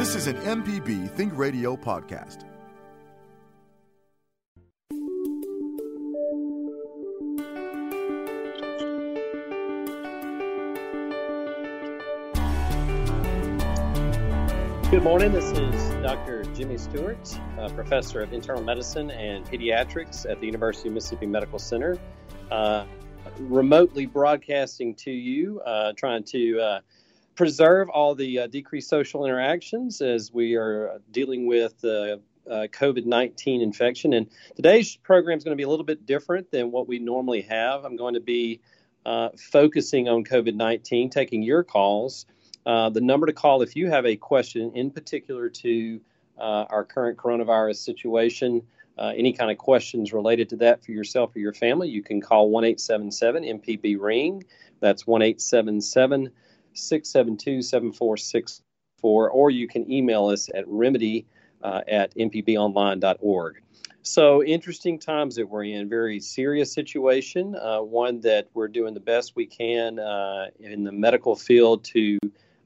This is an MPB Think Radio podcast. Good morning. This is Dr. Jimmy Stewart, professor of internal medicine and pediatrics at the University of Mississippi Medical Center. Uh, remotely broadcasting to you, uh, trying to uh, preserve all the uh, decreased social interactions as we are dealing with the uh, COVID 19 infection. And today's program is going to be a little bit different than what we normally have. I'm going to be uh, focusing on COVID 19, taking your calls. Uh, the number to call if you have a question in particular to uh, our current coronavirus situation, uh, any kind of questions related to that for yourself or your family, you can call 1 877 MPB Ring. That's 1 877 672 7464, or you can email us at remedy uh, at mpbonline.org. So, interesting times that we're in, very serious situation, uh, one that we're doing the best we can uh, in the medical field to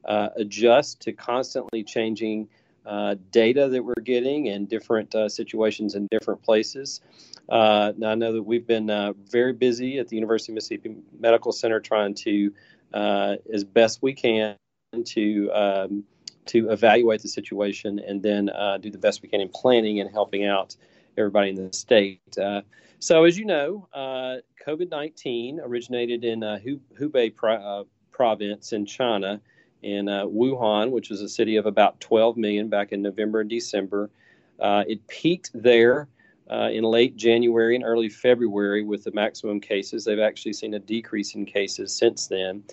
uh, adjust to constantly changing uh, data that we're getting and different uh, situations in different places. Uh, now, I know that we've been uh, very busy at the University of Mississippi Medical Center trying to, uh, as best we can, to um, to evaluate the situation and then do the best we can in planning and helping out everybody in the state. so, as you know, COVID 19 originated in Hubei pro- province in China in uh, Wuhan, which was a city of about 12 million back in November and December. Uh, it peaked there uh, in late January and early February with the maximum cases. They've actually seen a decrease in cases since then,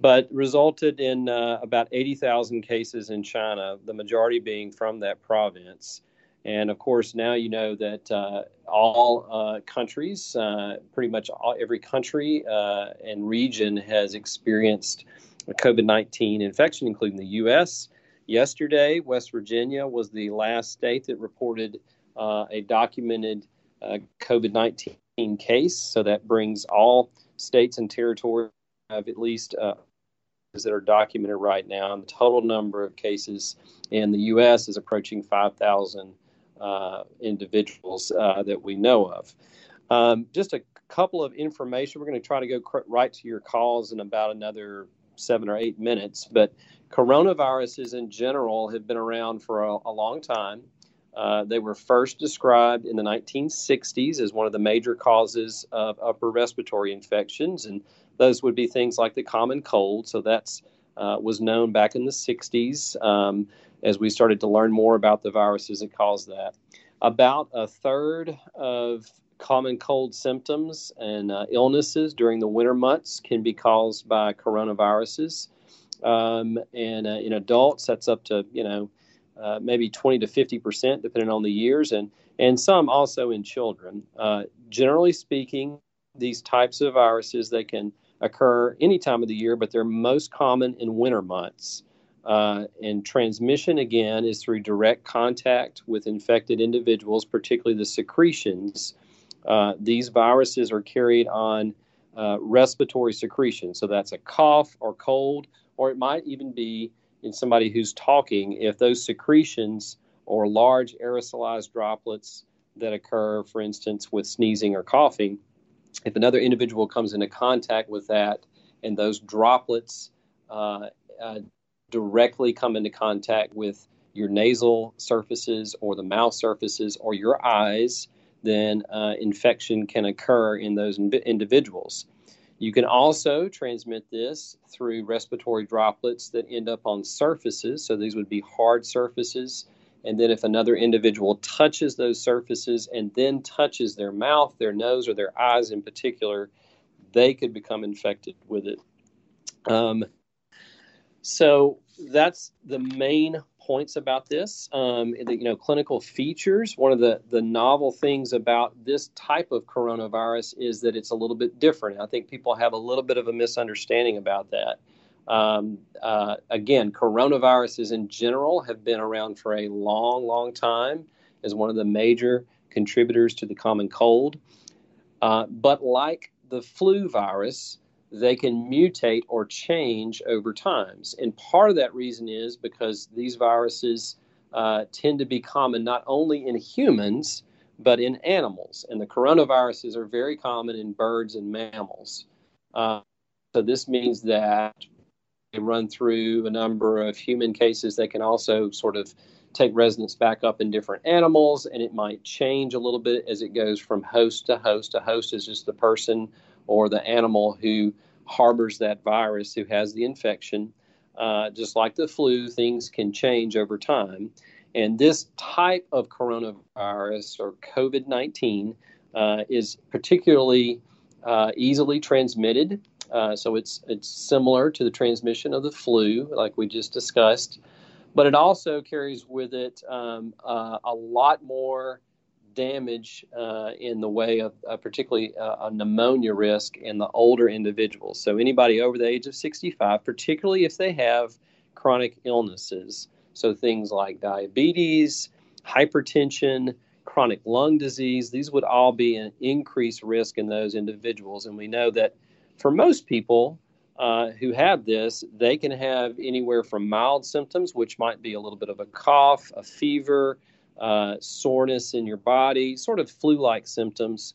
but resulted in uh, about 80,000 cases in China, the majority being from that province. And of course, now you know that uh, all uh, countries, uh, pretty much all, every country uh, and region has experienced a COVID 19 infection, including the U.S. Yesterday, West Virginia was the last state that reported a documented uh, COVID 19 case. So that brings all states and territories of at least uh, that are documented right now. And the total number of cases in the U.S. is approaching 5,000 uh, individuals uh, that we know of. Um, just a couple of information. We're going to try to go right to your calls in about another seven or eight minutes. But coronaviruses in general have been around for a, a long time. Uh, they were first described in the 1960s as one of the major causes of upper respiratory infections, and those would be things like the common cold. So that's uh, was known back in the 60s um, as we started to learn more about the viruses that cause that. About a third of common cold symptoms and uh, illnesses during the winter months can be caused by coronaviruses. Um, and uh, in adults, that's up to you know uh, maybe 20 to 50 percent, depending on the years, and and some also in children. Uh, generally speaking, these types of viruses they can occur any time of the year, but they're most common in winter months. Uh, and transmission again is through direct contact with infected individuals, particularly the secretions uh, these viruses are carried on uh, respiratory secretion. So that's a cough or cold, or it might even be in somebody who's talking if those secretions or large aerosolized droplets that occur, for instance, with sneezing or coughing, if another individual comes into contact with that and those droplets uh, uh, directly come into contact with your nasal surfaces or the mouth surfaces or your eyes, then uh, infection can occur in those individuals. You can also transmit this through respiratory droplets that end up on surfaces. So these would be hard surfaces. And then if another individual touches those surfaces and then touches their mouth, their nose, or their eyes in particular, they could become infected with it. Um, So that's the main points about this. Um, the, you know, clinical features. One of the the novel things about this type of coronavirus is that it's a little bit different. I think people have a little bit of a misunderstanding about that. Um, uh, again, coronaviruses in general have been around for a long, long time as one of the major contributors to the common cold. Uh, but like the flu virus, they can mutate or change over times. And part of that reason is because these viruses uh, tend to be common not only in humans, but in animals. And the coronaviruses are very common in birds and mammals. Uh, so this means that they run through a number of human cases. They can also sort of take resonance back up in different animals, and it might change a little bit as it goes from host to host. A host is just the person or the animal who harbors that virus, who has the infection. Uh, just like the flu, things can change over time. And this type of coronavirus or COVID 19 uh, is particularly uh, easily transmitted. Uh, so it's it's similar to the transmission of the flu, like we just discussed, but it also carries with it um, uh, a lot more damage uh, in the way of uh, particularly uh, a pneumonia risk in the older individuals. So anybody over the age of 65, particularly if they have chronic illnesses, so things like diabetes, hypertension, chronic lung disease, these would all be an increased risk in those individuals. And we know that for most people uh, who have this, they can have anywhere from mild symptoms, which might be a little bit of a cough, a fever, uh, soreness in your body, sort of flu like symptoms,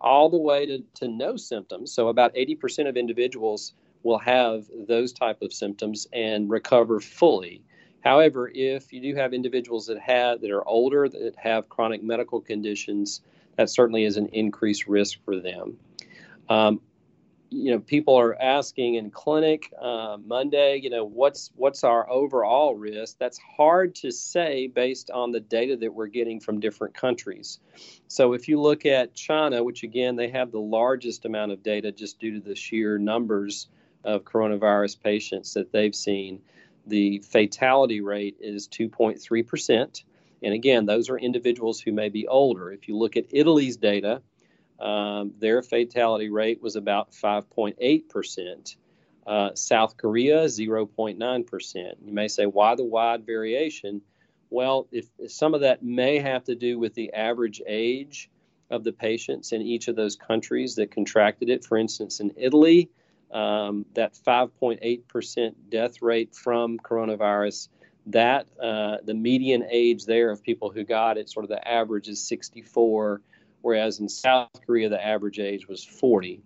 all the way to, to no symptoms. So, about 80% of individuals will have those type of symptoms and recover fully. However, if you do have individuals that have that are older that have chronic medical conditions, that certainly is an increased risk for them. Um, you know people are asking in clinic uh, Monday, you know what's what's our overall risk? That's hard to say based on the data that we're getting from different countries. So if you look at China, which again they have the largest amount of data just due to the sheer numbers of coronavirus patients that they've seen, the fatality rate is 2.3 percent. And again, those are individuals who may be older. If you look at Italy's data, um, their fatality rate was about 5.8%. Uh, South Korea, 0.9%. You may say, why the wide variation? Well, if, if, some of that may have to do with the average age of the patients in each of those countries that contracted it. For instance, in Italy, um, that 5.8% death rate from coronavirus, that uh, the median age there of people who got it, sort of the average is 64 whereas in South Korea, the average age was 40.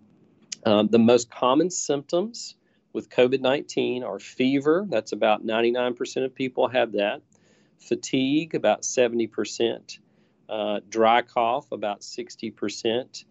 Um, the most common symptoms with COVID 19 are fever, that's about 99% of people have that, fatigue, about 70%, uh, dry cough, about 60%,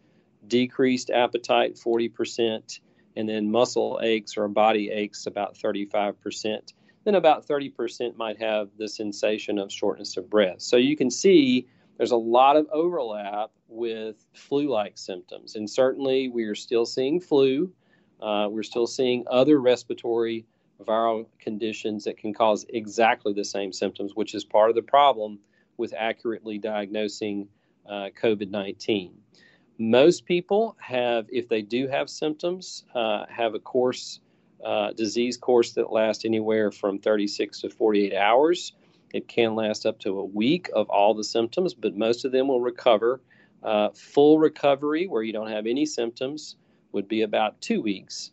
decreased appetite, 40%, and then muscle aches or body aches, about 35%. Then about 30% might have the sensation of shortness of breath. So you can see there's a lot of overlap with flu like symptoms. And certainly we are still seeing flu. Uh, we're still seeing other respiratory viral conditions that can cause exactly the same symptoms, which is part of the problem with accurately diagnosing uh, COVID 19. Most people have, if they do have symptoms, uh, have a course, uh, disease course that lasts anywhere from 36 to 48 hours. It can last up to a week of all the symptoms, but most of them will recover. Uh, full recovery, where you don't have any symptoms, would be about two weeks.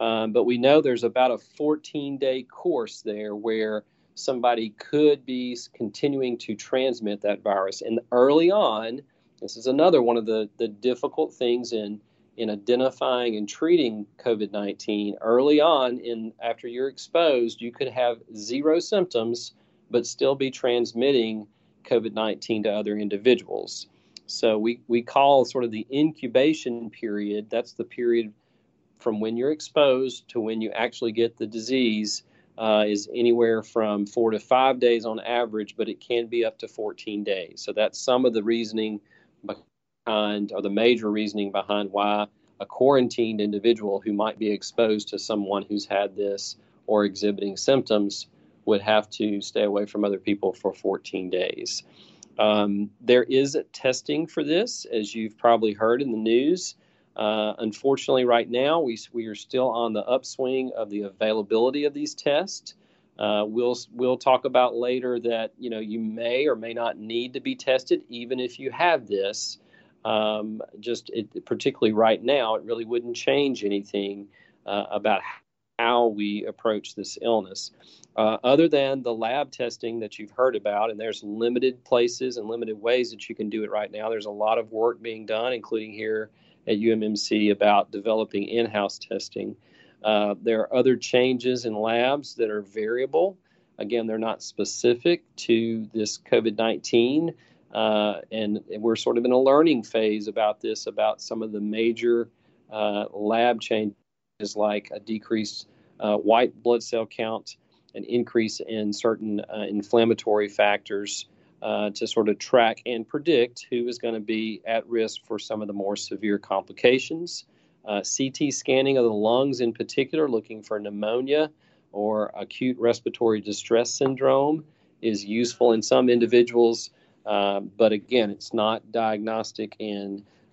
Um, but we know there's about a 14 day course there where somebody could be continuing to transmit that virus. And early on, this is another one of the, the difficult things in, in identifying and treating COVID 19. Early on, in after you're exposed, you could have zero symptoms but still be transmitting COVID 19 to other individuals. So we, we call sort of the incubation period, that's the period from when you're exposed to when you actually get the disease, uh, is anywhere from four to five days on average, but it can be up to 14 days. So that's some of the reasoning behind, or the major reasoning behind why a quarantined individual who might be exposed to someone who's had this or exhibiting symptoms would have to stay away from other people for 14 days. Um, there is testing for this, as you've probably heard in the news. Uh, unfortunately, right now we we are still on the upswing of the availability of these tests. Uh, we'll we'll talk about later that you know you may or may not need to be tested even if you have this. Um, just it, particularly right now, it really wouldn't change anything uh, about how we approach this illness. Uh, other than the lab testing that you've heard about, and there's limited places and limited ways that you can do it right now. There's a lot of work being done, including here at UMMC, about developing in house testing. Uh, there are other changes in labs that are variable. Again, they're not specific to this COVID 19. Uh, and, we're sort of in a learning phase about this, about some of the major uh, lab changes like a decreased uh, white blood cell count, an increase in certain uh, inflammatory factors uh, to sort of track and predict who is going to be at risk for some of the more severe complications. Uh, CT scanning of the lungs, in particular, looking for pneumonia or acute respiratory distress syndrome, is useful in some individuals, uh, but again, it's not diagnostic in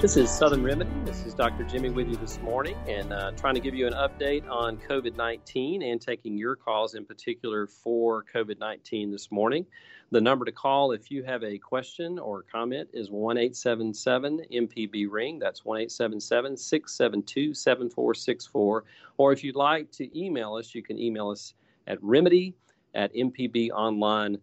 This is Southern Remedy. This is Dr. Jimmy with you this morning and uh, trying to give you an update on COVID 19 and taking your calls in particular for COVID 19 this morning. The number to call if you have a question or comment is 1 877 MPB Ring. That's 1 877 672 7464. Or if you'd like to email us, you can email us at remedy at mpbonline.org.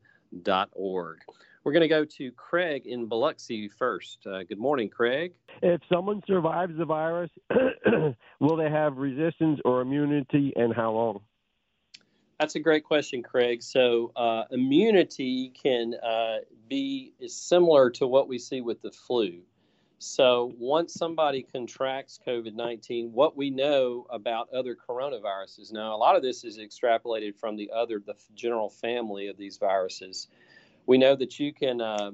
We're going to go to Craig in Biloxi first. Uh, good morning, Craig. If someone survives the virus, will they have resistance or immunity, and how long? That's a great question, Craig. So, uh, immunity can uh, be is similar to what we see with the flu. So, once somebody contracts COVID 19, what we know about other coronaviruses now, a lot of this is extrapolated from the other, the general family of these viruses. We know that you can. Uh,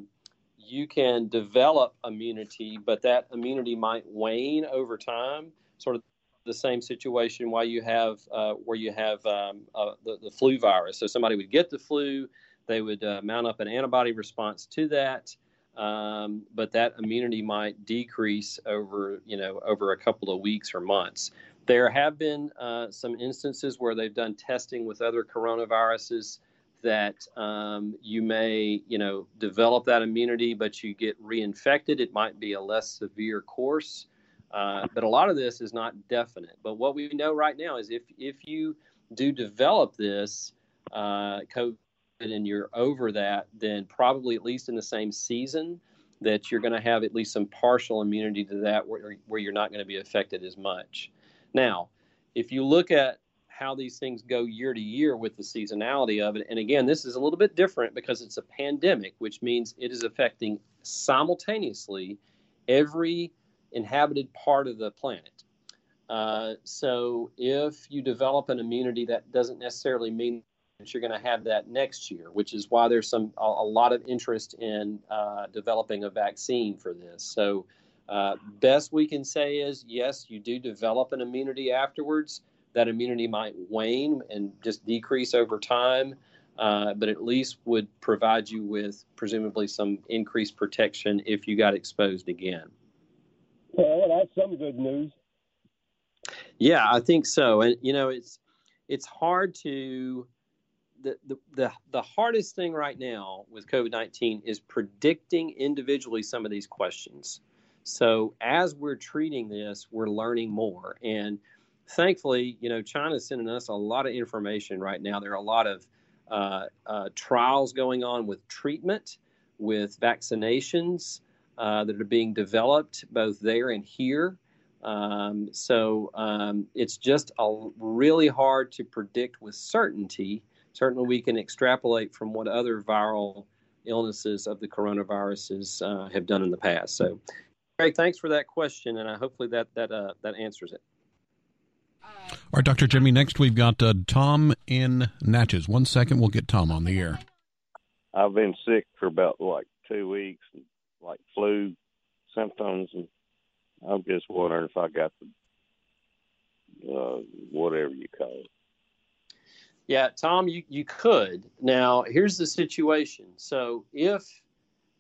you can develop immunity, but that immunity might wane over time, sort of the same situation why you have uh, where you have um, uh, the, the, flu virus. So somebody would get the flu, they would uh, mount up an antibody response to that, um, but that immunity might decrease over you know over a couple of weeks or months. There have been uh, some instances where they've done testing with other coronaviruses that um, you may you know develop that immunity, but you get reinfected. It might be a less severe course. Uh, but a lot of this is not definite. But what we know right now is if if you do develop this uh, COVID and you're over that, then probably at least in the same season that you're going to have at least some partial immunity to that where, where you're not going to be affected as much. Now, if you look at how these things go year to year with the seasonality of it, and again, this is a little bit different because it's a pandemic, which means it is affecting simultaneously every inhabited part of the planet. Uh, so if you develop an immunity, that doesn't necessarily mean that you're going to have that next year, which is why there's some a, a lot of interest in uh, developing a vaccine for this. So uh, best we can say is yes, you do develop an immunity afterwards, that immunity might wane and just decrease over time, uh, but at least would provide you with presumably some increased protection if you got exposed again. Well, that's some good news. Yeah, I think so. And you know, it's it's hard to the, the, the, the hardest thing right now with COVID 19 is predicting individually some of these questions. So, as we're treating this, we're learning more. And thankfully, you know, China's sending us a lot of information right now. There are a lot of uh, uh, trials going on with treatment, with vaccinations uh, that are being developed both there and here. Um, so um, it's just a, really hard to predict with certainty. Certainly, we can extrapolate from what other viral illnesses of the coronaviruses uh, have done in the past. So, Greg, thanks for that question, and I hopefully that that uh, that answers it. All right, Dr. Jimmy. Next, we've got uh, Tom in Natchez. One second, we'll get Tom on the air. I've been sick for about like two weeks, like flu symptoms, and I'm just wondering if I got the uh, whatever you call it. Yeah, Tom, you, you could. Now, here's the situation. So, if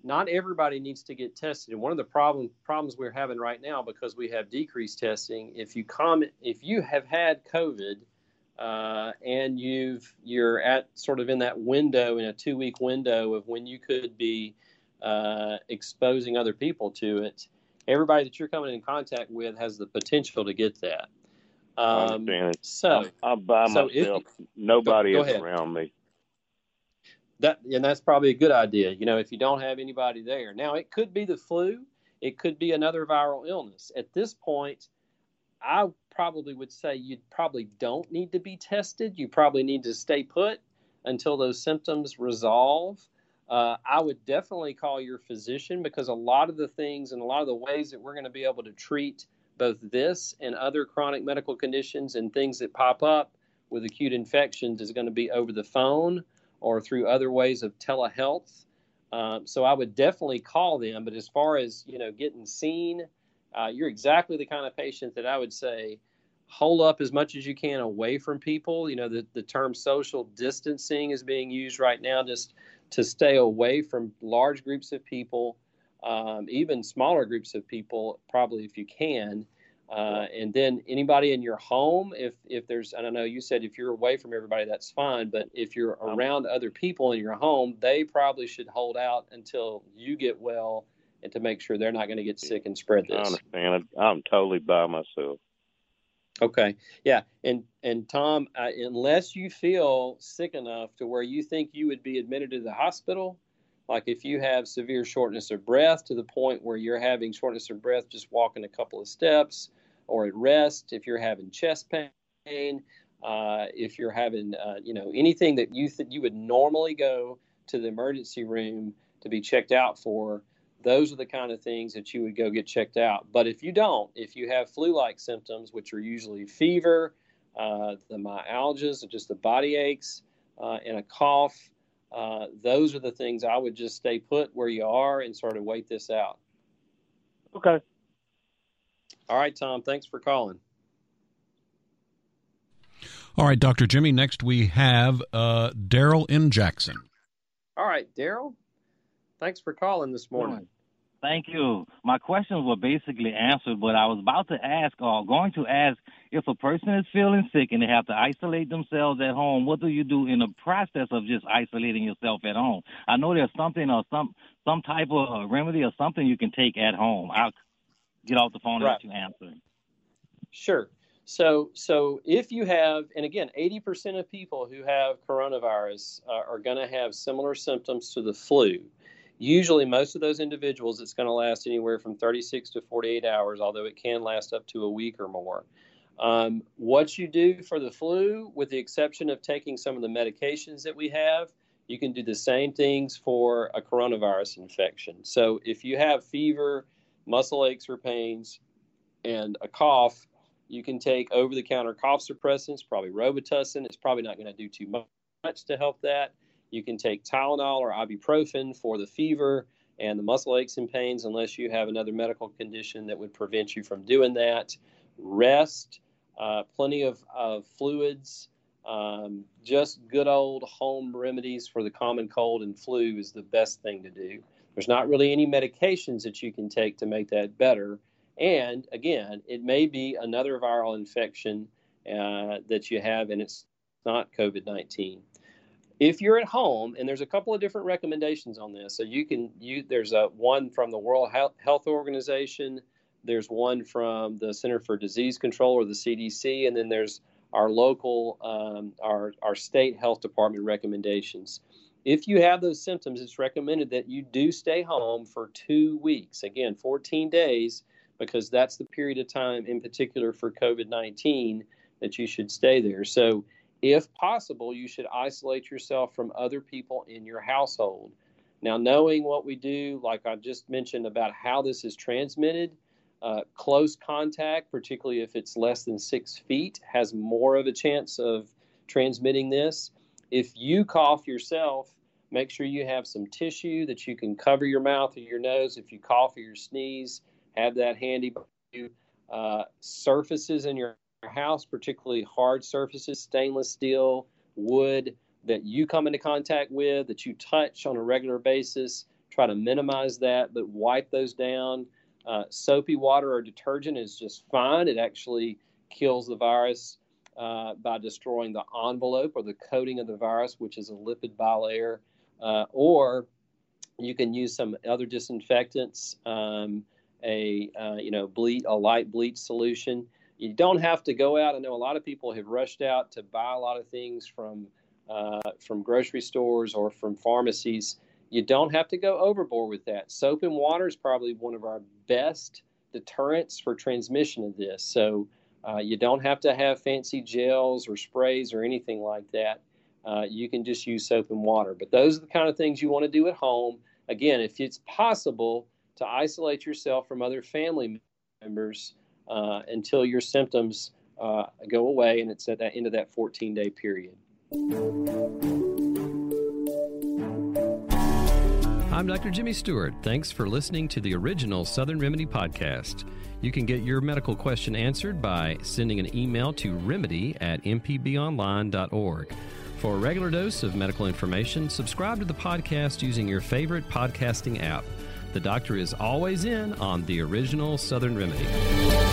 not everybody needs to get tested, and one of the problem problems we're having right now because we have decreased testing, if you comment, if you have had COVID uh, and you've you're at sort of in that window in a two week window of when you could be uh, exposing other people to it, everybody that you're coming in contact with has the potential to get that. Um, so I'm by so myself. If, Nobody go, go is ahead. around me. That and that's probably a good idea. You know, if you don't have anybody there. Now it could be the flu. It could be another viral illness. At this point, I probably would say you probably don't need to be tested. You probably need to stay put until those symptoms resolve. Uh, I would definitely call your physician because a lot of the things and a lot of the ways that we're going to be able to treat both this and other chronic medical conditions and things that pop up with acute infections is going to be over the phone or through other ways of telehealth. Um, so I would definitely call them. But as far as you know, getting seen, uh, you're exactly the kind of patient that I would say hold up as much as you can away from people. You know, the, the term social distancing is being used right now just to stay away from large groups of people um, even smaller groups of people, probably if you can. Uh, and then anybody in your home, if if there's, I don't know, you said if you're away from everybody, that's fine. But if you're around other people in your home, they probably should hold out until you get well, and to make sure they're not going to get sick and spread this. I understand. I'm totally by myself. Okay. Yeah. And and Tom, uh, unless you feel sick enough to where you think you would be admitted to the hospital, like if you have severe shortness of breath to the point where you're having shortness of breath just walking a couple of steps, or at rest, if you're having chest pain, uh, if you're having uh, you know anything that you th- you would normally go to the emergency room to be checked out for, those are the kind of things that you would go get checked out. But if you don't, if you have flu-like symptoms, which are usually fever, uh, the myalgias, just the body aches, uh, and a cough, uh, those are the things I would just stay put where you are and sort of wait this out. Okay. All right, Tom. Thanks for calling. All right, Dr. Jimmy. Next we have uh, Daryl in Jackson. All right, Daryl. Thanks for calling this morning. Thank you. My questions were basically answered, but I was about to ask, or going to ask, if a person is feeling sick and they have to isolate themselves at home, what do you do in the process of just isolating yourself at home? I know there's something or some some type of remedy or something you can take at home. I'll get off the phone and right. let you answer. Sure. So, so if you have, and again, 80% of people who have coronavirus uh, are going to have similar symptoms to the flu. Usually, most of those individuals, it's going to last anywhere from 36 to 48 hours, although it can last up to a week or more. Um, what you do for the flu, with the exception of taking some of the medications that we have, you can do the same things for a coronavirus infection. So, if you have fever, muscle aches or pains, and a cough, you can take over the counter cough suppressants, probably Robitussin. It's probably not going to do too much to help that. You can take Tylenol or ibuprofen for the fever and the muscle aches and pains, unless you have another medical condition that would prevent you from doing that. Rest. uh, plenty of, of fluids. Um, just good old home remedies for the common cold and flu is the best thing to do. There's not really any medications that you can take to make that better. And again, it may be another viral infection uh, that you have, and it's not COVID 19. If you're at home, and there's a couple of different recommendations on this, so you can you there's a one from the World Health Organization, there's one from the Center for Disease Control or the CDC, and then there's our local, um, our our state health department recommendations. If you have those symptoms, it's recommended that you do stay home for two weeks. Again, 14 days, because that's the period of time, in particular for COVID 19, that you should stay there. So, if possible, you should isolate yourself from other people in your household. Now, knowing what we do, like I just mentioned about how this is transmitted, uh, close contact, particularly if it's less than six feet, has more of a chance of transmitting this. If you cough yourself, make sure you have some tissue that you can cover your mouth or your nose. If you cough or you sneeze, have that handy. Uh, surfaces in your house, particularly hard surfaces, stainless steel, wood that you come into contact with, that you touch on a regular basis, try to minimize that, but wipe those down. Uh, soapy water or detergent is just fine. It actually kills the virus uh, by destroying the envelope or the coating of the virus, which is a lipid bilayer. Uh, or you can use some other disinfectants, um, a uh, you know bleach, a light bleach solution. You don't have to go out. I know a lot of people have rushed out to buy a lot of things from uh, from grocery stores or from pharmacies you don't have to go overboard with that. Soap and water is probably one of our best deterrents for transmission of this. So uh, you don't have to have fancy gels or sprays or anything like that. Uh, you can just use soap and water. But those are the kind of things you want to do at home. Again, if it's possible to isolate yourself from other family members uh, until your symptoms uh, go away, and it's at the end of that 14 day period. I'm Dr. Jimmy Stewart. Thanks for listening to the original Southern Remedy podcast. You can get your medical question answered by sending an email to remedy at mpbonline.org. For a regular dose of medical information, subscribe to the podcast using your favorite podcasting app. The doctor is always in on the original Southern Remedy.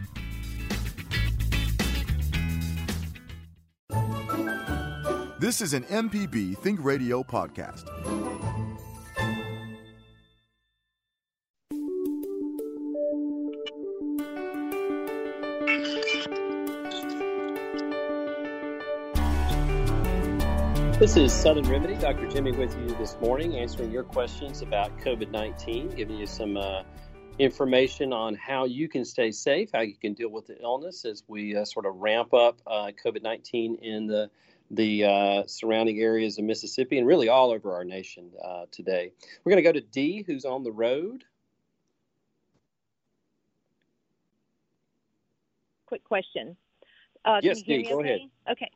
This is an MPB Think Radio podcast. This is Southern Remedy. Dr. Jimmy with you this morning, answering your questions about COVID 19, giving you some uh, information on how you can stay safe, how you can deal with the illness as we uh, sort of ramp up uh, COVID 19 in the the uh, surrounding areas of Mississippi and really all over our nation uh, today. We're going to go to Dee, who's on the road. Quick question. Uh, yes, Dee, go okay? ahead. Okay.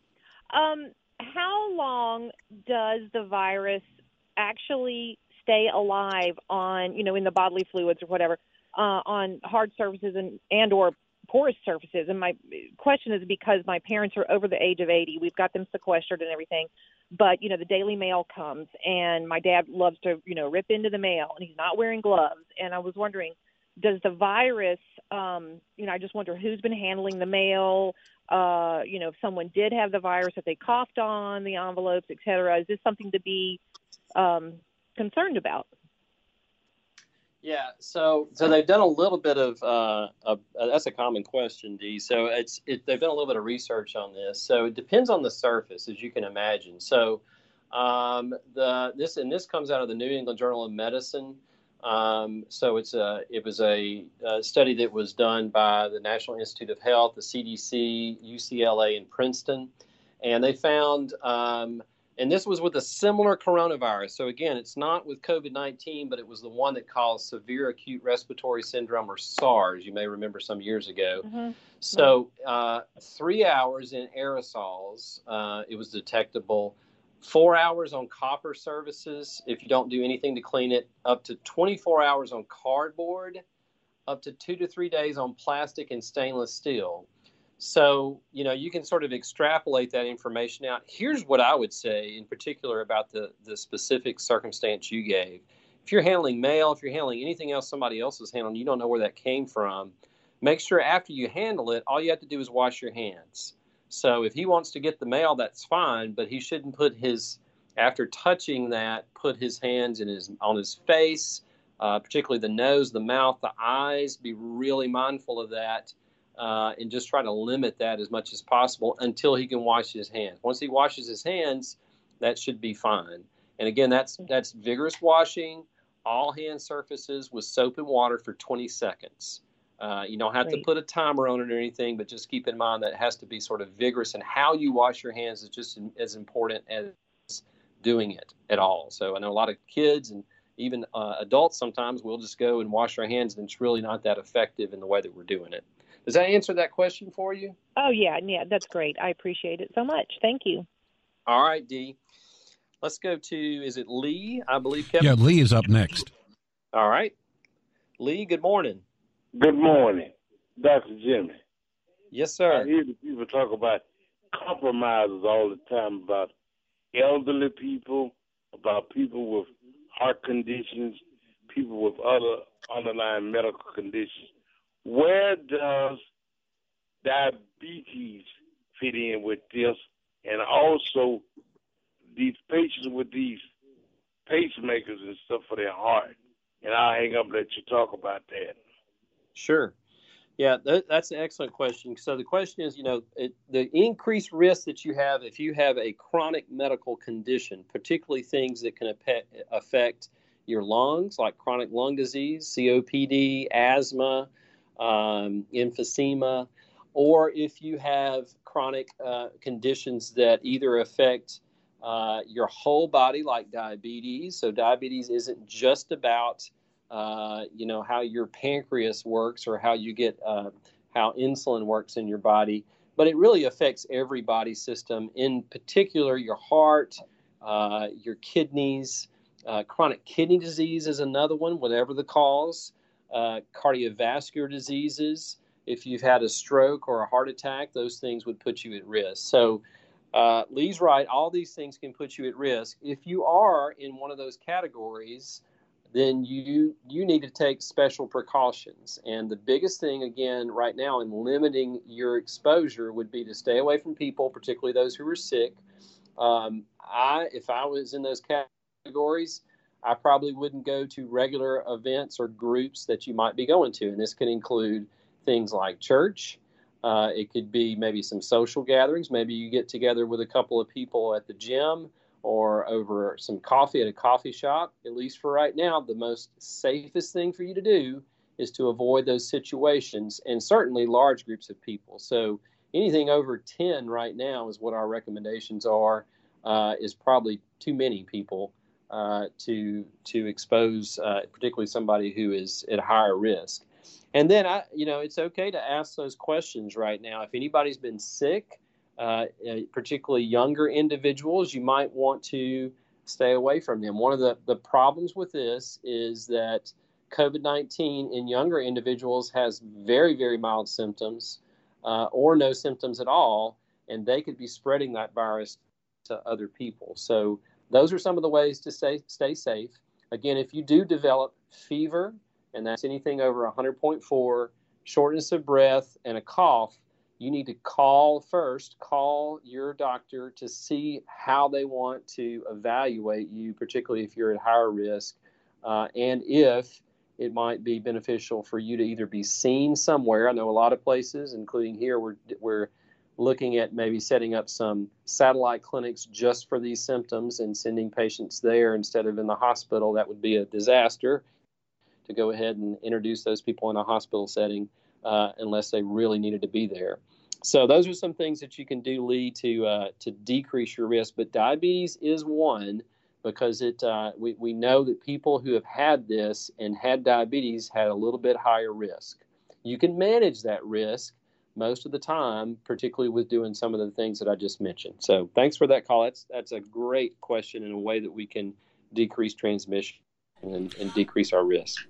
Um, how long does the virus actually stay alive on, you know, in the bodily fluids or whatever, uh, on hard surfaces and and or porous surfaces. And my question is because my parents are over the age of 80, we've got them sequestered and everything. But, you know, the Daily Mail comes and my dad loves to, you know, rip into the mail and he's not wearing gloves. And I was wondering, does the virus, um, you know, I just wonder who's been handling the mail, uh, you know, if someone did have the virus, if they coughed on the envelopes, et cetera. Is this something to be um, concerned about? Yeah, so so they've done a little bit of uh, uh, that's a common question, Dee. So it's it, they've done a little bit of research on this. So it depends on the surface, as you can imagine. So um, the this and this comes out of the New England Journal of Medicine. Um, so it's a it was a, a, study that was done by the National Institute of Health, the CDC, UCLA, and Princeton, and they found. Um, and this was with a similar coronavirus. So again, it's not with COVID nineteen, but it was the one that caused severe acute respiratory syndrome or SARS. You may remember some years ago. Mm-hmm. So uh, three hours in aerosols, uh, it was detectable four hours on copper surfaces if you don't do anything to clean it, up to 24 hours on cardboard, up to two to three days on plastic and stainless steel. So, you know, you can sort of extrapolate that information out. Here's what I would say in particular about the, the specific circumstance you gave. If you're handling mail, if you're handling anything else somebody else is handling, you don't know where that came from, make sure after you handle it, all you have to do is wash your hands. So if he wants to get the mail, that's fine, but he shouldn't put his after touching that, put his hands in his on his face, uh, particularly the nose, the mouth, the eyes. Be really mindful of that, uh, and just try to limit that as much as possible until he can wash his hands. Once he washes his hands, that should be fine. And again, that's that's vigorous washing all hand surfaces with soap and water for 20 seconds. Uh, you don't have Great. to put a timer on it or anything, but just keep in mind that it has to be sort of vigorous, and how you wash your hands is just as important as doing it at all. So I know a lot of kids and even uh, adults sometimes will just go and wash their hands, and it's really not that effective in the way that we're doing it. Does that answer that question for you? Oh yeah, yeah, that's great. I appreciate it so much. Thank you. All right, Dee. Let's go to is it Lee? I believe Kevin. Yeah, Lee is up next. All right, Lee. Good morning. Good morning, Dr. Jimmy. Yes, sir. I hear the people talk about compromises all the time about elderly people, about people with heart conditions, people with other underlying medical conditions. Where does diabetes fit in with this? And also, these patients with these pacemakers and stuff for their heart. And I'll hang up and let you talk about that. Sure. Yeah, that, that's an excellent question. So the question is, you know, it, the increased risk that you have if you have a chronic medical condition, particularly things that can affect your lungs, like chronic lung disease, COPD, asthma, um, emphysema, or if you have chronic uh, conditions that either affect uh, your whole body, like diabetes. So diabetes isn't just about uh, you know how your pancreas works or how you get uh, how insulin works in your body but it really affects every body system in particular your heart uh, your kidneys uh, chronic kidney disease is another one whatever the cause uh, cardiovascular diseases if you've had a stroke or a heart attack those things would put you at risk so uh, Lee's right. All these things can put you at risk. If you are in one of those categories, then you you need to take special precautions. And the biggest thing again right now in limiting your exposure would be to stay away from people, particularly those who are sick. Um, I if I was in those categories, I probably wouldn't go to regular events or groups that you might be going to, and this can include things like church. Uh, it could be maybe some social gatherings. Maybe you get together with a couple of people at the gym or over some coffee at a coffee shop, at least for right now, the most safest thing for you to do is to avoid those situations and certainly large groups of people. So anything over 10 right now is what our recommendations are, uh, is probably too many people uh, to to expose, uh, particularly somebody who is at higher risk. And then I, you know, it's okay to ask those questions right now. If anybody's been sick, uh, uh, particularly younger individuals, you might want to stay away from them. One of the, the problems with this is that COVID 19 in younger individuals has very, very mild symptoms uh, or no symptoms at all, and they could be spreading that virus to other people. So, those are some of the ways to stay, stay safe. Again, if you do develop fever, and that's anything over 100.4, shortness of breath, and a cough, you need to call first, call your doctor to see how they want to evaluate you, particularly if you're at higher risk, uh, and if it might be beneficial for you to either be seen somewhere. I know a lot of places, including here, we're looking at maybe setting up some satellite clinics just for these symptoms and sending patients there instead of in the hospital. That would be a disaster. to go ahead and introduce those people in a hospital setting uh, unless they really needed to be there. So those are some things that you can do, Lee, to uh, to decrease your risk. But diabetes is one because it uh, we we know that people who have had this and had diabetes had a little bit higher risk. You can manage that risk most of the time, particularly with doing some of the things that I just mentioned. So thanks for that call. That's that's a great question in a way that we can decrease transmission and, and decrease our risk.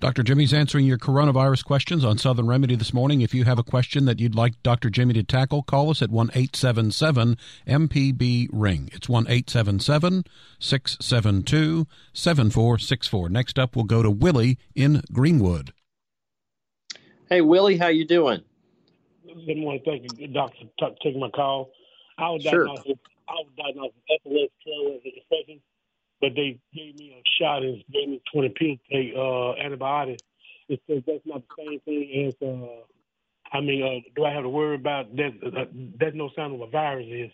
Dr. Jimmy's answering your coronavirus questions on Southern Remedy this morning. If you have a question that you'd like Dr. Jimmy to tackle, call us at 1 877 MPB Ring. It's 1 877 672 7464. Next up, we'll go to Willie in Greenwood. Hey, Willie, how you doing? Good morning. Thank you, Doctor, for taking my call. I was Sure. diagnosed with, I was diagnosed with epilepsy infection, but they gave me a shot and gave me 20 pills to take uh, antibiotics. It says that's not the same thing as, uh, I mean, uh, do I have to worry about that? Uh, that's no sign of a virus is.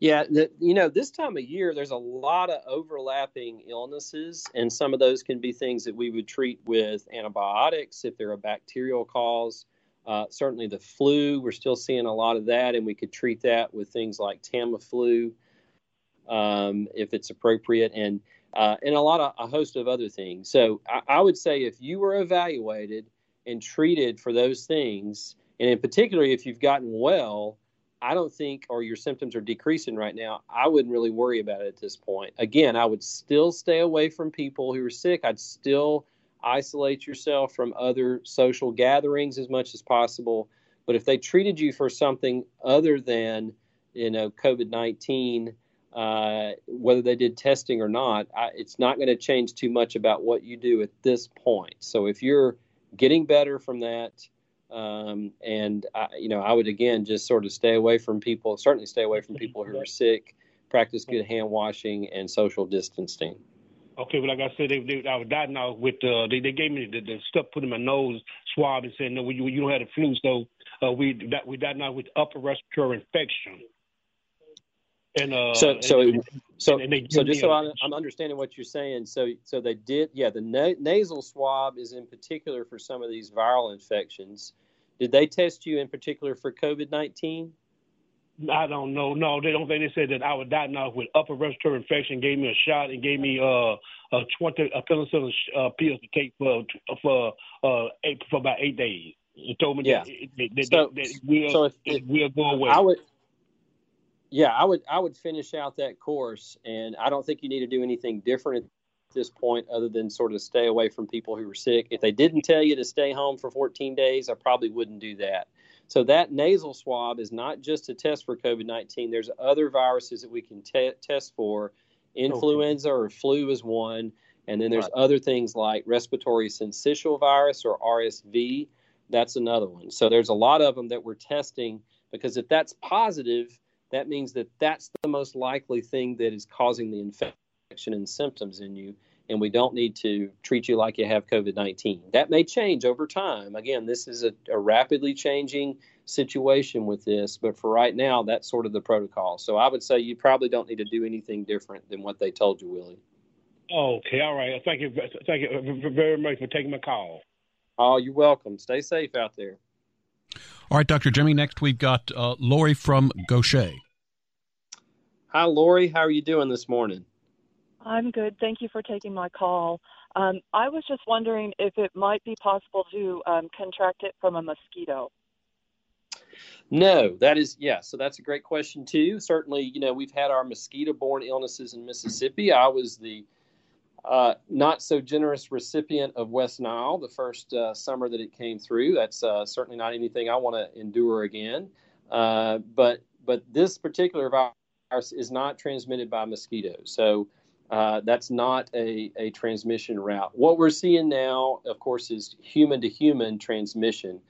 Yeah, the, you know, this time of year, there's a lot of overlapping illnesses, and some of those can be things that we would treat with antibiotics if they're a bacterial cause. Uh, certainly, the flu, we're still seeing a lot of that, and we could treat that with things like Tamiflu um, if it's appropriate, and uh, and a lot of a host of other things. So, I, I would say if you were evaluated and treated for those things, and in particular, if you've gotten well, I don't think, or your symptoms are decreasing right now, I wouldn't really worry about it at this point. Again, I would still stay away from people who are sick. I'd still isolate yourself from other social gatherings as much as possible. But if they treated you for something other than, you know, COVID 19, uh, whether they did testing or not, I, it's not going to change too much about what you do at this point. So if you're getting better from that, um, and I, you know, I would again just sort of stay away from people. Certainly, stay away from people who are sick. Practice good hand washing and social distancing. Okay, well, like I said, they, they, I was diagnosed with, uh, they, they gave me the, the stuff put in my nose swab and said, no, you, you don't have the flu. So uh, we, that, we diagnosed with upper respiratory infection. And uh, so, so, and, so, and they so just so I'm, I'm understanding what you're saying. So, so they did, yeah. The na- nasal swab is in particular for some of these viral infections. Did they test you in particular for COVID nineteen? I don't know. No, they don't think they said that I was diagnosed with upper respiratory infection, gave me a shot, and gave me uh a twenty a penicillin uh, pills to take for for uh eight, for about eight days. They told me Yeah. that, that, that, So- that it will so if- it will go away. I would, yeah, I would, I would finish out that course, and I don't think you need to do anything different at this point, other than sort of stay away from people who are sick. If they didn't tell you to stay home for 14 days, I probably wouldn't do that. So that nasal swab is not just a test for COVID-19. There's other viruses that we can te- test for. Influenza or flu is one, and then there's Right. other things like respiratory syncytial virus or RSV. That's another one. So there's a lot of them that we're testing because if that's positive, that means that that's the most likely thing that is causing the infection and symptoms in you. And we don't need to treat you like you have COVID 19. That may change over time. Again, this is a, a rapidly changing situation with this, but for right now, that's sort of the protocol. So I would say you probably don't need to do anything different than what they told you, Willie. okay, all right. Thank you. Thank you very much for taking my call. Oh, you're welcome. Stay safe out there. All right, Dr. Jimmy, next we've got uh, Lori from Gautier. Hi, Lori. How are you doing this morning? I'm good. Thank you for taking my call. Um, I was just wondering if it might be possible to um, contract it from a mosquito. No, that is yeah. So that's a great question too. Certainly, you know we've had our mosquito-borne illnesses in Mississippi. I was the uh, not so generous recipient of West Nile the first uh, summer that it came through. That's uh, certainly not anything I want to endure again. Uh, but but this particular virus is not transmitted by mosquitoes, so uh, that's not a, a transmission route. What we're seeing now, of course, is human to human transmission.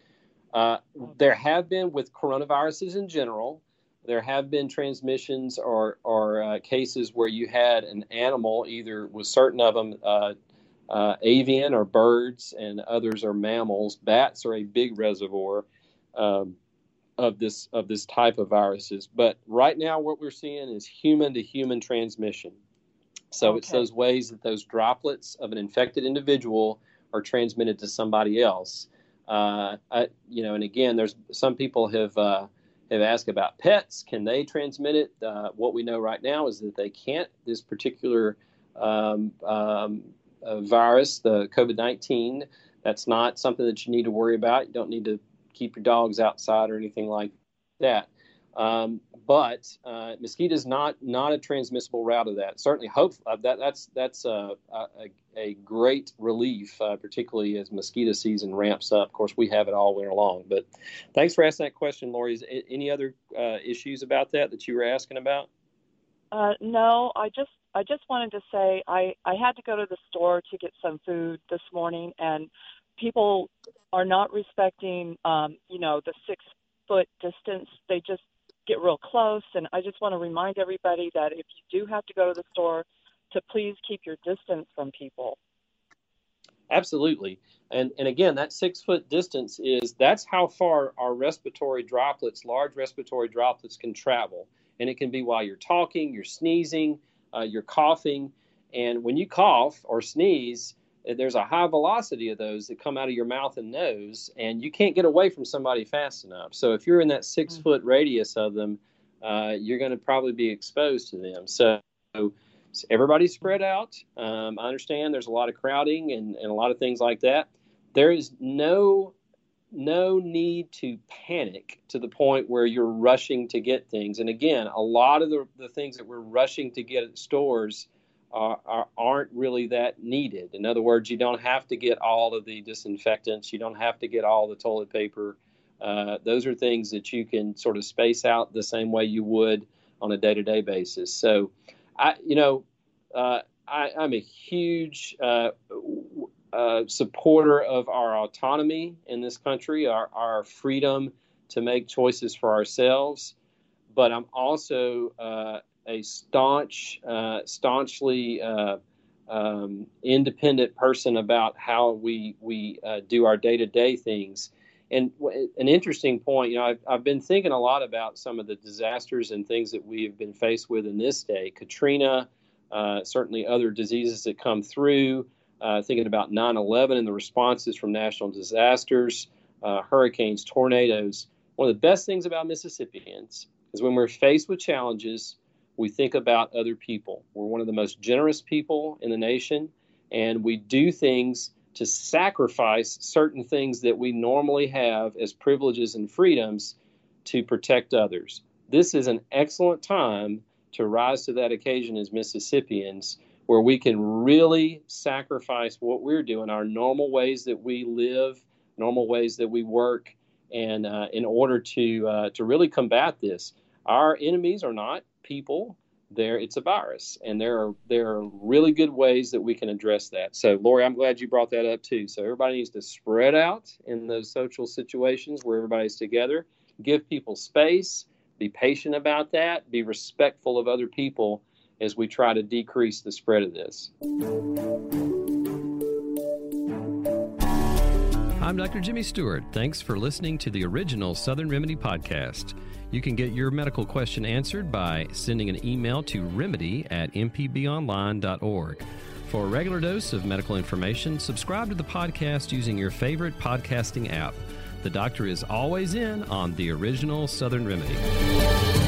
Uh, there have been with coronaviruses in general. There have been transmissions or, or uh, cases where you had an animal, either with certain of them uh, uh, avian or birds, and others are mammals. Bats are a big reservoir um, of this of this type of viruses. But right now, what we're seeing is human to human transmission. So okay. it's those ways that those droplets of an infected individual are transmitted to somebody else. Uh, I, you know, and again, there's some people have uh, have asked about pets. Can they transmit it? Uh, what we know right now is that they can't. This particular um, um, uh, virus, the COVID 19, that's not something that you need to worry about. You don't need to keep your dogs outside or anything like that. Um, but uh, mosquito is not not a transmissible route of that. Certainly, hope uh, that that's that's a, a, a great relief, uh, particularly as mosquito season ramps up. Of course, we have it all winter long. But thanks for asking that question, Lori. Is any other uh, issues about that that you were asking about? Uh, no, I just I just wanted to say I I had to go to the store to get some food this morning, and people are not respecting um, you know the six foot distance. They just get real close. And I just want to remind everybody that if you do have to go to the store, to please keep your distance from people. Absolutely. And, and again, that six foot distance is that's how far our respiratory droplets, large respiratory droplets, can travel. And it can be while you're talking, you're sneezing, uh, you're coughing. And when you cough or sneeze, there's a high velocity of those that come out of your mouth and nose, and you can't get away from somebody fast enough. So if you're in that six mm. foot radius of them, uh, you're going to probably be exposed to them. So, so everybody spread out. Um, I understand there's a lot of crowding and, and a lot of things like that. There is no no need to panic to the point where you're rushing to get things. And again, a lot of the, the things that we're rushing to get at stores are, are, aren't really that needed. In other words, you don't have to get all of the disinfectants, you don't have to get all the toilet paper. Uh, those are things that you can sort of space out the same way you would on a day-to-day basis. So, I, you know, uh, I, am a huge uh, uh, supporter of our autonomy in this country, our, our freedom to make choices for ourselves. But I'm also uh, a staunch, uh, staunchly uh, um, independent person about how we we uh, do our day to day things. And w- an interesting point, you know, I've, I've been thinking a lot about some of the disasters and things that we have been faced with in this day. Katrina, uh, certainly other diseases that come through. Uh, thinking about 9/11 and the responses from national disasters, hurricanes, tornadoes. One of the best things about Mississippians is when we're faced with challenges, we think about other people. We're one of the most generous people in the nation, and we do things to sacrifice certain things that we normally have as privileges and freedoms to protect others. This is an excellent time to rise to that occasion as Mississippians where we can really sacrifice what we're doing, our normal ways that we live, normal ways that we work, and uh, in order to uh, to really combat this. Our enemies are not people, there it's a virus, and there are there are really good ways that we can address that. So, Lori, I'm glad you brought that up too. So, everybody needs to spread out in those social situations where everybody's together, give people space, be patient about that, be respectful of other people as we try to decrease the spread of this. I'm Dr. Jimmy Stewart. Thanks for listening to the original Southern Remedy podcast. You can get your medical question answered by sending an email to remedy at mpbonline.org. For a regular dose of medical information, subscribe to the podcast using your favorite podcasting app. The doctor is always in on the original Southern Remedy.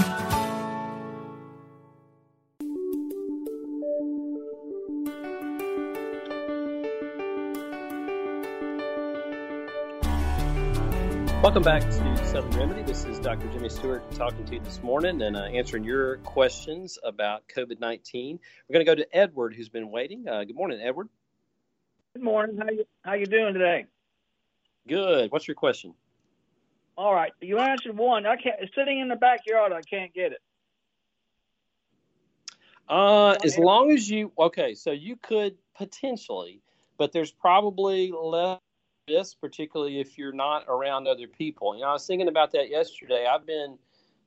Welcome back to Southern Remedy. This is Dr. Jimmy Stewart talking to you this morning and uh, answering your questions about COVID 19. We're going to go to Edward, who's been waiting. Uh, good morning, Edward. Good morning. How you how you doing today? Good. What's your question? All right. You answered one. I can't sitting in the backyard. I can't get it. Uh, as long as you okay, so you could potentially, but there's probably less risk, particularly if you're not around other people. You know, I was thinking about that yesterday. I've been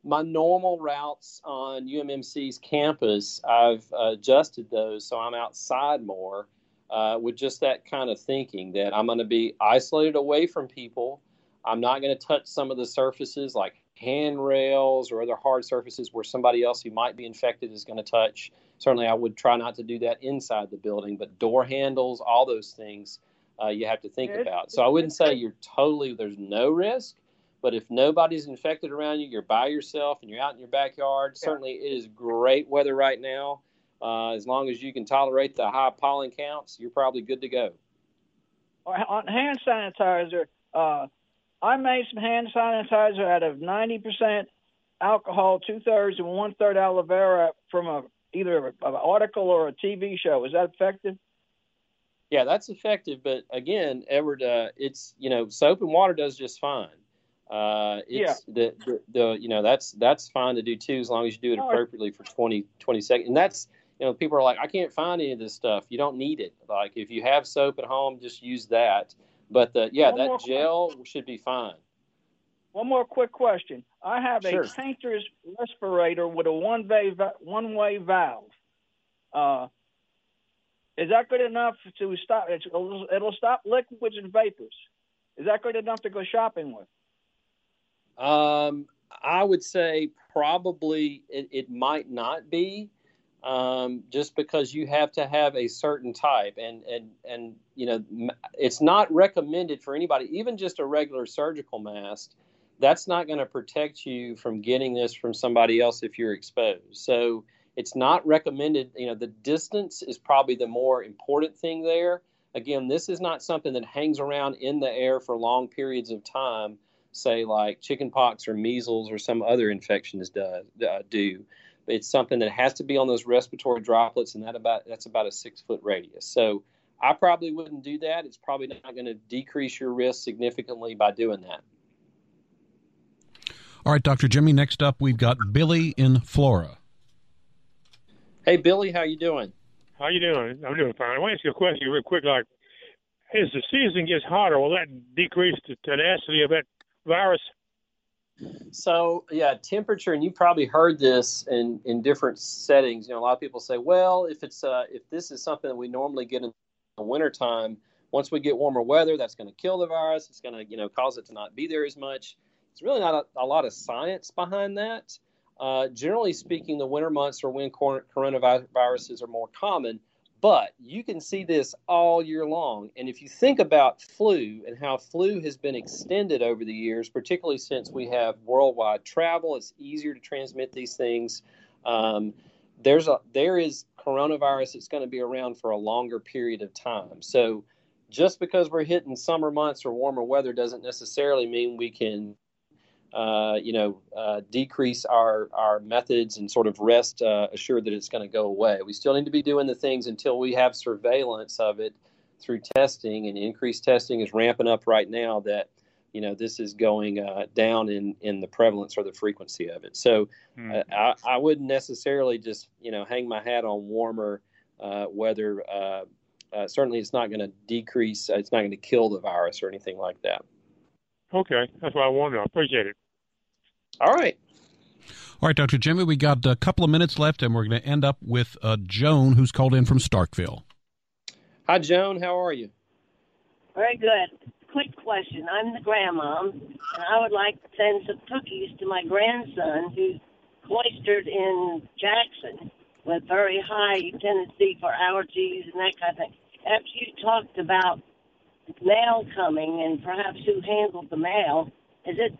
my normal routes on UMMC's campus. I've adjusted those so I'm outside more. Uh, with just that kind of thinking that I'm going to be isolated away from people. I'm not going to touch some of the surfaces like handrails or other hard surfaces where somebody else who might be infected is going to touch. Certainly, I would try not to do that inside the building, but door handles, all those things uh, you have to think about. So I wouldn't say you're totally, there's no risk, but if nobody's infected around you, you're by yourself and you're out in your backyard, yeah. certainly it is great weather right now. Uh, as long as you can tolerate the high pollen counts, you're probably good to go. On hand sanitizer, uh, I made some hand sanitizer out of 90% alcohol, two thirds, and one third aloe vera from a either an article or a TV show. Is that effective? Yeah, that's effective. But again, Edward, uh, it's you know soap and water does just fine. Uh, it's yeah. the, the, the you know that's that's fine to do too as long as you do it appropriately for 20, 20 seconds. And that's you know people are like I can't find any of this stuff. You don't need it. Like if you have soap at home, just use that. But the, yeah, One that gel question. should be fine. One more quick question. I have sure. a painter's respirator with a one way one way valve. Uh, is that good enough to stop? It'll, stop liquids and vapors. Is that good enough to go shopping with? Um, I would say probably it, it might not be um, just because you have to have a certain type and and and you know it's not recommended for anybody even just a regular surgical mask that's not going to protect you from getting this from somebody else if you're exposed so it's not recommended you know the distance is probably the more important thing there again this is not something that hangs around in the air for long periods of time say like chickenpox or measles or some other infections do, uh, do it's something that has to be on those respiratory droplets, and that about that's about a six foot radius. So I probably wouldn't do that. It's probably not going to decrease your risk significantly by doing that. All right, Dr. Jimmy. Next up, we've got Billy in Flora. Hey, Billy, how you doing? How you doing? I'm doing fine. I want to ask you a question real quick. Like, as the season gets hotter, will that decrease the tenacity of that virus? So yeah, temperature, and you probably heard this in in different settings. You know, a lot of people say, well, if it's uh, if this is something that we normally get in the wintertime, once we get warmer weather, that's going to kill the virus. It's going to you know cause it to not be there as much. It's really not a, a lot of science behind that. Uh, generally speaking, the winter months are when coronaviruses are more common. But you can see this all year long. And if you think about flu and how flu has been extended over the years, particularly since we have worldwide travel, it's easier to transmit these things. Um, there's a there is coronavirus that's going to be around for a longer period of time. So just because we're hitting summer months or warmer weather doesn't necessarily mean we can uh, you know, uh, decrease our our methods and sort of rest uh, assured that it's going to go away. We still need to be doing the things until we have surveillance of it through testing, and increased testing is ramping up right now. That you know this is going uh, down in in the prevalence or the frequency of it. So mm. I, I wouldn't necessarily just you know hang my hat on warmer weather. certainly, it's not going to decrease. It's not going to kill the virus or anything like that. Okay, that's what I wanted. I appreciate it. All right. All right, Dr. Jimmy, we got a couple of minutes left, and we're going to end up with uh, Joan, who's called in from Starkville. Hi, Joan. How are you? Very good. Quick question. I'm the grandma, and I would like to send some cookies to my grandson who's cloistered in Jackson with very high tendency for allergies and that kind of thing. After you talked about mail coming and perhaps who handled the mail, is it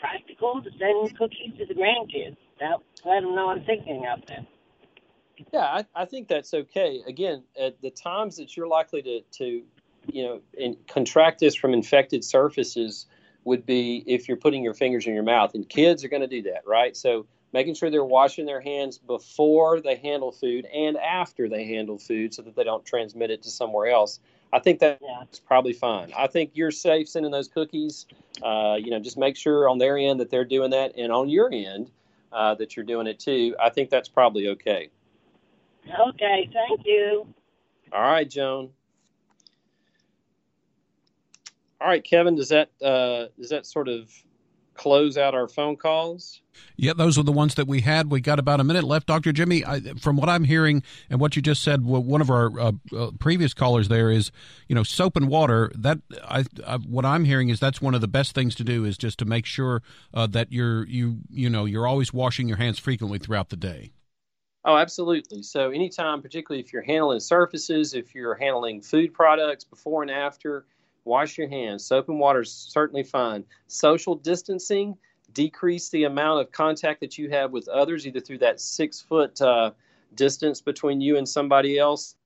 practical to send cookies to the grandkids. That, let them know I'm thinking of them. Yeah, I, I think that's okay. Again, at the times that you're likely to, to you know, in, contract this from infected surfaces would be if you're putting your fingers in your mouth, and kids are going to do that, right? So making sure they're washing their hands before they handle food and after they handle food, so that they don't transmit it to somewhere else. I think that's yeah. probably fine. I think you're safe sending those cookies. Uh, you know, just make sure on their end that they're doing that, and on your end uh, that you're doing it too. I think that's probably okay. Okay, thank you. All right, Joan. All right, Kevin, does that uh, does that sort of close out our phone calls? Yeah, those are the ones that we had. We got about a minute left, Doctor Jimmy. I, from what I'm hearing and what you just said, one of our uh, uh, previous callers there is, you know, soap and water. That I, I, what I'm hearing is that's one of the best things to do is just to make sure uh, that you're you you know you're always washing your hands frequently throughout the day. Oh, absolutely. So anytime, particularly if you're handling surfaces, if you're handling food products before and after, wash your hands. Soap and water is certainly fine. Social distancing, decrease the amount of contact that you have with others, either through that six foot uh, distance between you and somebody else,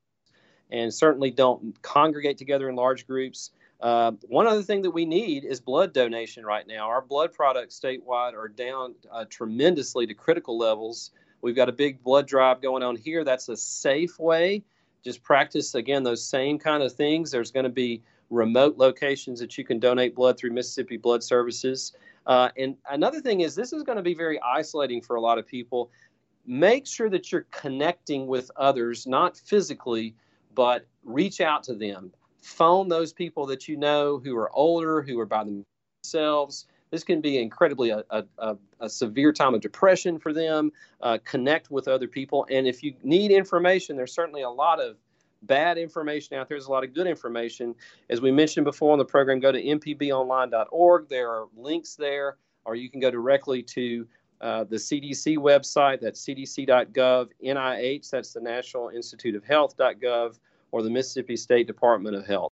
and certainly don't congregate together in large groups. Uh, one other thing that we need is blood donation right now. Our blood products statewide are down uh, tremendously to critical levels. We've got a big blood drive going on here. That's a safe way. Just practice again those same kind of things. There's going to be remote locations that you can donate blood through Mississippi Blood Services. Uh, and another thing is, this is going to be very isolating for a lot of people. Make sure that you're connecting with others, not physically, but reach out to them. Phone those people that you know who are older, who are by themselves. This can be incredibly a, a, a severe time of depression for them. Uh, connect with other people. And if you need information, there's certainly a lot of bad information out there. There's a lot of good information. As we mentioned before on the program, go to mpbonline.org. There are links there, or you can go directly to uh, the CDC website. That's cdc.gov, NIH, that's the National Institute of Health.gov, or the Mississippi State Department of Health.